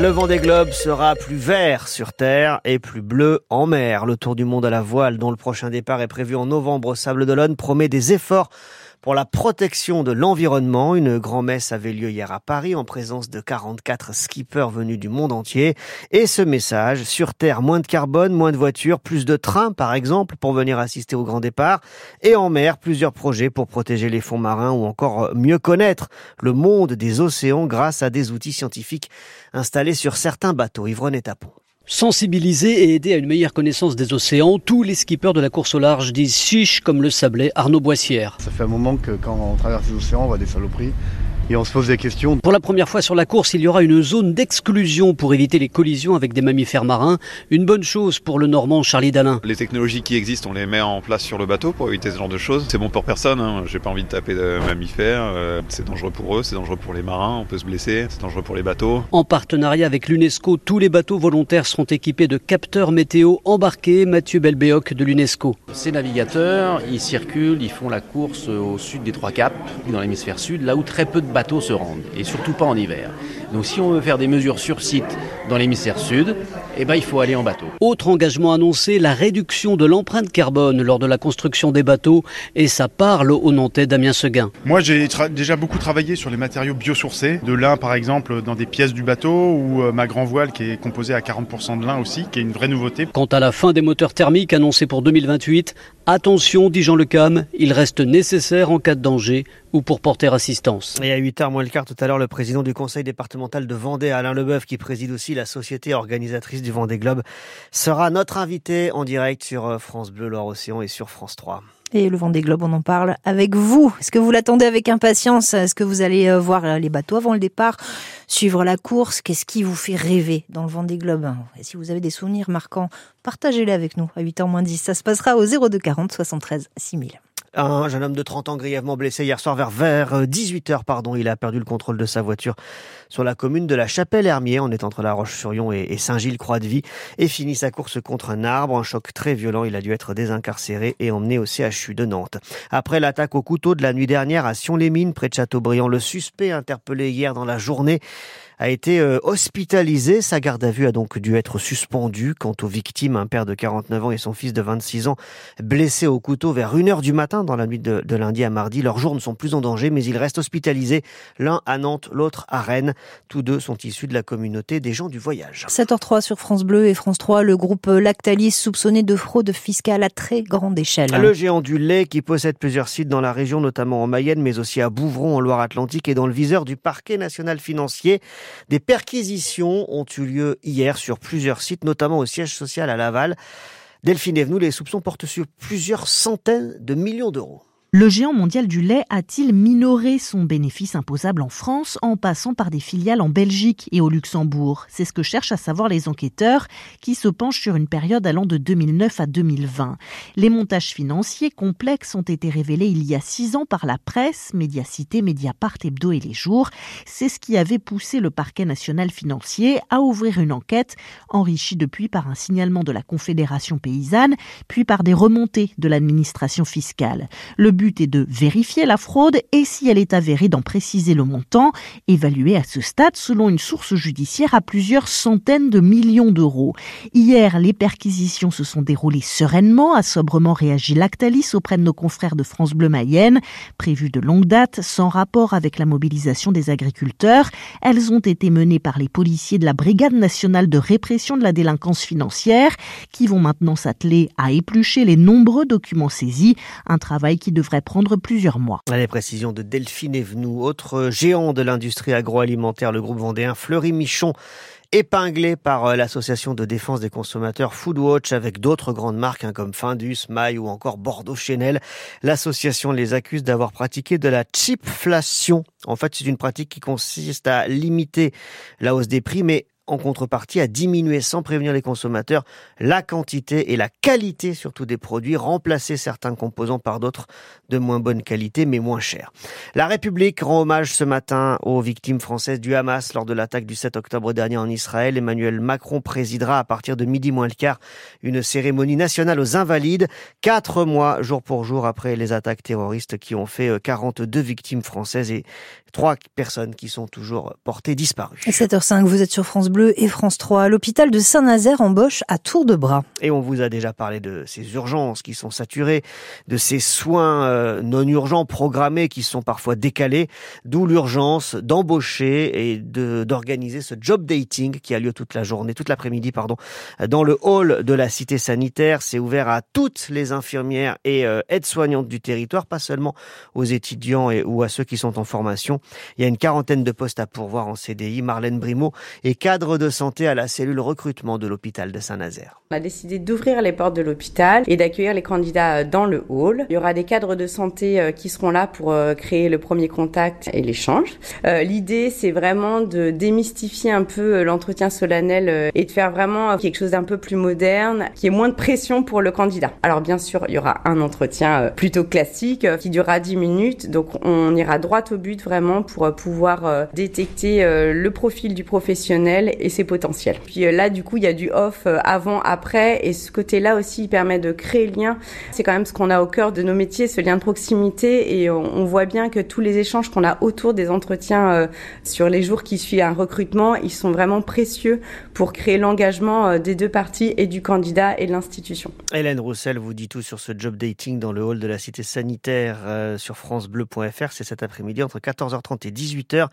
Le vent des globes sera plus vert sur terre et plus bleu en mer. Le tour du monde à la voile, dont le prochain départ est prévu en novembre au Sable d'Olonne, promet des efforts pour la protection de l'environnement. Une grand-messe avait lieu hier à Paris en présence de 44 skippers venus du monde entier. Et ce message, sur Terre, moins de carbone, moins de voitures, plus de trains par exemple pour venir assister au grand départ. Et en mer, plusieurs projets pour protéger les fonds marins ou encore mieux connaître le monde des océans grâce à des outils scientifiques installés sur certains bateaux. Yvonne Tapon. Sensibiliser et aider à une meilleure connaissance des océans, tous les skippers de la course au large disent chiche comme le sablé Arnaud Boissière. Ça fait un moment que quand on traverse les océans, on voit des saloperies et on se pose des questions. Pour la première fois sur la course, il y aura une zone d'exclusion pour éviter les collisions avec des mammifères marins. Une bonne chose pour le Normand Charlie Dalin. Les technologies qui existent, on les met en place sur le bateau pour éviter ce genre de choses. C'est bon pour personne. Hein. J'ai pas envie de taper de mammifères. Euh, c'est dangereux pour eux, c'est dangereux pour les marins. On peut se blesser. C'est dangereux pour les bateaux. En partenariat avec l'UNESCO, tous les bateaux volontaires seront équipés de capteurs météo embarqués. Mathieu Belbéoc de l'UNESCO. Ces navigateurs, ils circulent, ils font la course au sud des trois caps, dans l'hémisphère sud, là où très peu de bateaux se rendent, et surtout pas en hiver. Donc si on veut faire des mesures sur site dans l'hémisphère sud, eh ben, il faut aller en bateau. Autre engagement annoncé, la réduction de l'empreinte carbone lors de la construction des bateaux, et ça parle au Nantais Damien Seguin. Moi j'ai déjà beaucoup travaillé sur les matériaux biosourcés, de lin par exemple dans des pièces du bateau, ou euh, ma grand voile qui est composée à 40% de lin aussi, qui est une vraie nouveauté. Quant à la fin des moteurs thermiques annoncés pour 2028, attention, dit Jean Le Cam, il reste nécessaire en cas de danger ou pour porter assistance. Et à 8h moins le quart tout à l'heure, le président du conseil départemental de Vendée, Alain Leboeuf, qui préside aussi la société organisatrice du Vendée Globe, sera notre invité en direct sur euh, France Bleu Loire-Océan et sur France 3. Et le Vendée Globe, on en parle avec vous. Est-ce que vous l'attendez avec impatience? Est-ce que vous allez euh, voir euh, les bateaux avant le départ, suivre la course? Qu'est-ce qui vous fait rêver dans le Vendée Globe? Et si vous avez des souvenirs marquants, partagez-les avec nous à 8h moins 10. Ça se passera au 02 40 73 6000. Un jeune homme de 30 ans grièvement blessé hier soir vers, vers 18h, euh, pardon. Il a perdu le contrôle de sa voiture sur la commune de la Chapelle-Hermier. On est entre La Roche-sur-Yon et Saint-Gilles-Croix-de-Vie et finit sa course contre un arbre. Un choc très violent. Il a dû être désincarcéré et emmené au CHU de Nantes. Après l'attaque au couteau de la nuit dernière à Sion-les-Mines, près de Châteaubriand, le suspect interpellé hier dans la journée a été euh, hospitalisé. Sa garde à vue a donc dû être suspendue. Quant aux victimes, un père de 49 ans et son fils de 26 ans blessés au couteau vers 1h du matin dans la nuit de, lundi à mardi. Leurs jours ne sont plus en danger, mais ils restent hospitalisés. L'un à Nantes, l'autre à Rennes. Tous deux sont issus de la communauté des gens du voyage. 7h03 sur France Bleu et France 3, le groupe Lactalis soupçonné de fraude fiscale à très grande échelle. Le géant du lait qui possède plusieurs sites dans la région, notamment en Mayenne, mais aussi à Bouvron en Loire-Atlantique et dans le viseur du parquet national financier. Des perquisitions ont eu lieu hier sur plusieurs sites, notamment au siège social à Laval. Delphine Evenou, les soupçons portent sur plusieurs centaines de millions d'euros. Le géant mondial du lait a-t-il minoré son bénéfice imposable en France en passant par des filiales en Belgique et au Luxembourg? C'est ce que cherchent à savoir les enquêteurs qui se penchent sur une période allant de 2009 à 2020. Les montages financiers complexes ont été révélés il y a six ans par la presse, Médiacité, Mediapart, Hebdo et Les Jours. C'est ce qui avait poussé le parquet national financier à ouvrir une enquête enrichie depuis par un signalement de la Confédération paysanne, puis par des remontées de l'administration fiscale. Le but est de vérifier la fraude et si elle est avérée d'en préciser le montant, évalué à ce stade selon une source judiciaire à plusieurs centaines de millions d'euros. Hier, les perquisitions se sont déroulées sereinement, a sobrement réagi Lactalis auprès de nos confrères de France Bleu Mayenne, prévues de longue date, sans rapport avec la mobilisation des agriculteurs. Elles ont été menées par les policiers de la Brigade nationale de répression de la délinquance financière, qui vont maintenant s'atteler à éplucher les nombreux documents saisis, un travail qui devrait prendre plusieurs mois. Les précisions de Delphine Evenou, autre géant de l'industrie agroalimentaire, le groupe vendéen Fleury Michon épinglé par euh, l'association de défense des consommateurs Foodwatch avec d'autres grandes marques hein, comme Findus, Maille ou encore Bordeaux Chanel. L'association les accuse d'avoir pratiqué de la chipflation. En fait, c'est une pratique qui consiste à limiter la hausse des prix, mais en contrepartie à diminuer sans prévenir les consommateurs la quantité et la qualité surtout des produits, remplacer certains composants par d'autres de moins bonne qualité mais moins chers. La République rend hommage ce matin aux victimes françaises du Hamas lors de l'attaque du 7 octobre dernier en Israël. Emmanuel Macron présidera à partir de midi moins le quart une cérémonie nationale aux invalides, quatre mois jour pour jour après les attaques terroristes qui ont fait 42 euh, victimes françaises et trois personnes qui sont toujours portées disparues. 7h05, vous êtes sur France Bleu Et France 3. L'hôpital de Saint-Nazaire embauche à tour de bras. Et on vous a déjà parlé de ces urgences qui sont saturées, de ces soins euh, non urgents programmés qui sont parfois décalés, d'où l'urgence d'embaucher et d'organiser ce job dating qui a lieu toute la journée, toute l'après-midi, pardon, dans le hall de la cité sanitaire. C'est ouvert à toutes les infirmières et euh, aides-soignantes du territoire, pas seulement aux étudiants ou à ceux qui sont en formation. Il y a une quarantaine de postes à pourvoir en CDI. Marlène Brimaud est cadre de santé à la cellule recrutement de l'hôpital de Saint-Nazaire. On a décidé d'ouvrir les portes de l'hôpital et d'accueillir les candidats euh, dans le hall. Il y aura des cadres de santé euh, qui seront là pour euh, créer le premier contact et l'échange. L'idée, c'est vraiment de démystifier un peu l'entretien solennel et de faire vraiment quelque chose d'un peu plus moderne, qui est moins de pression pour le candidat. Alors bien sûr, il y aura un entretien plutôt classique qui durera 10 minutes, donc on ira droit au but vraiment pour pouvoir détecter le profil du professionnel et ses potentiels. Puis là, du coup, il y a du off avant, après, et ce côté-là aussi, il permet de créer le lien. C'est quand même ce qu'on a au cœur de nos métiers, ce lien de proximité, et on, voit bien que tous les échanges qu'on a autour des entretiens euh, sur les jours qui suivent un recrutement, ils sont vraiment précieux pour créer l'engagement euh, des deux parties et du candidat et de l'institution. Hélène Roussel vous dit tout sur ce job dating dans le hall de la cité sanitaire euh, sur francebleu.fr. C'est cet après-midi entre 14h30 et 18h.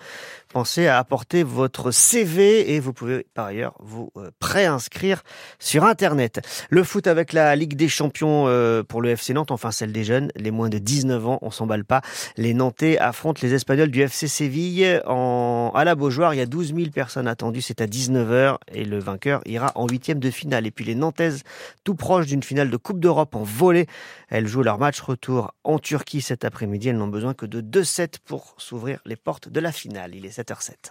Pensez à apporter votre CV et vous pouvez par ailleurs vous préinscrire sur Internet. Le foot avec la Ligue des Champions pour le FC Nantes, enfin celle des jeunes, les moins de 19 ans, on s'emballe pas. Les Nantais affrontent les Espagnols du FC Séville en, à la Beaujoire. Il y a 12 000 personnes attendues, c'est à 19h et le vainqueur ira en huitième de finale. Et puis les Nantaises, tout proche d'une finale de Coupe d'Europe en volée, elles jouent leur match retour en Turquie cet après-midi. Elles n'ont besoin que de 2 sets pour s'ouvrir les portes de la finale. Il est 7h07.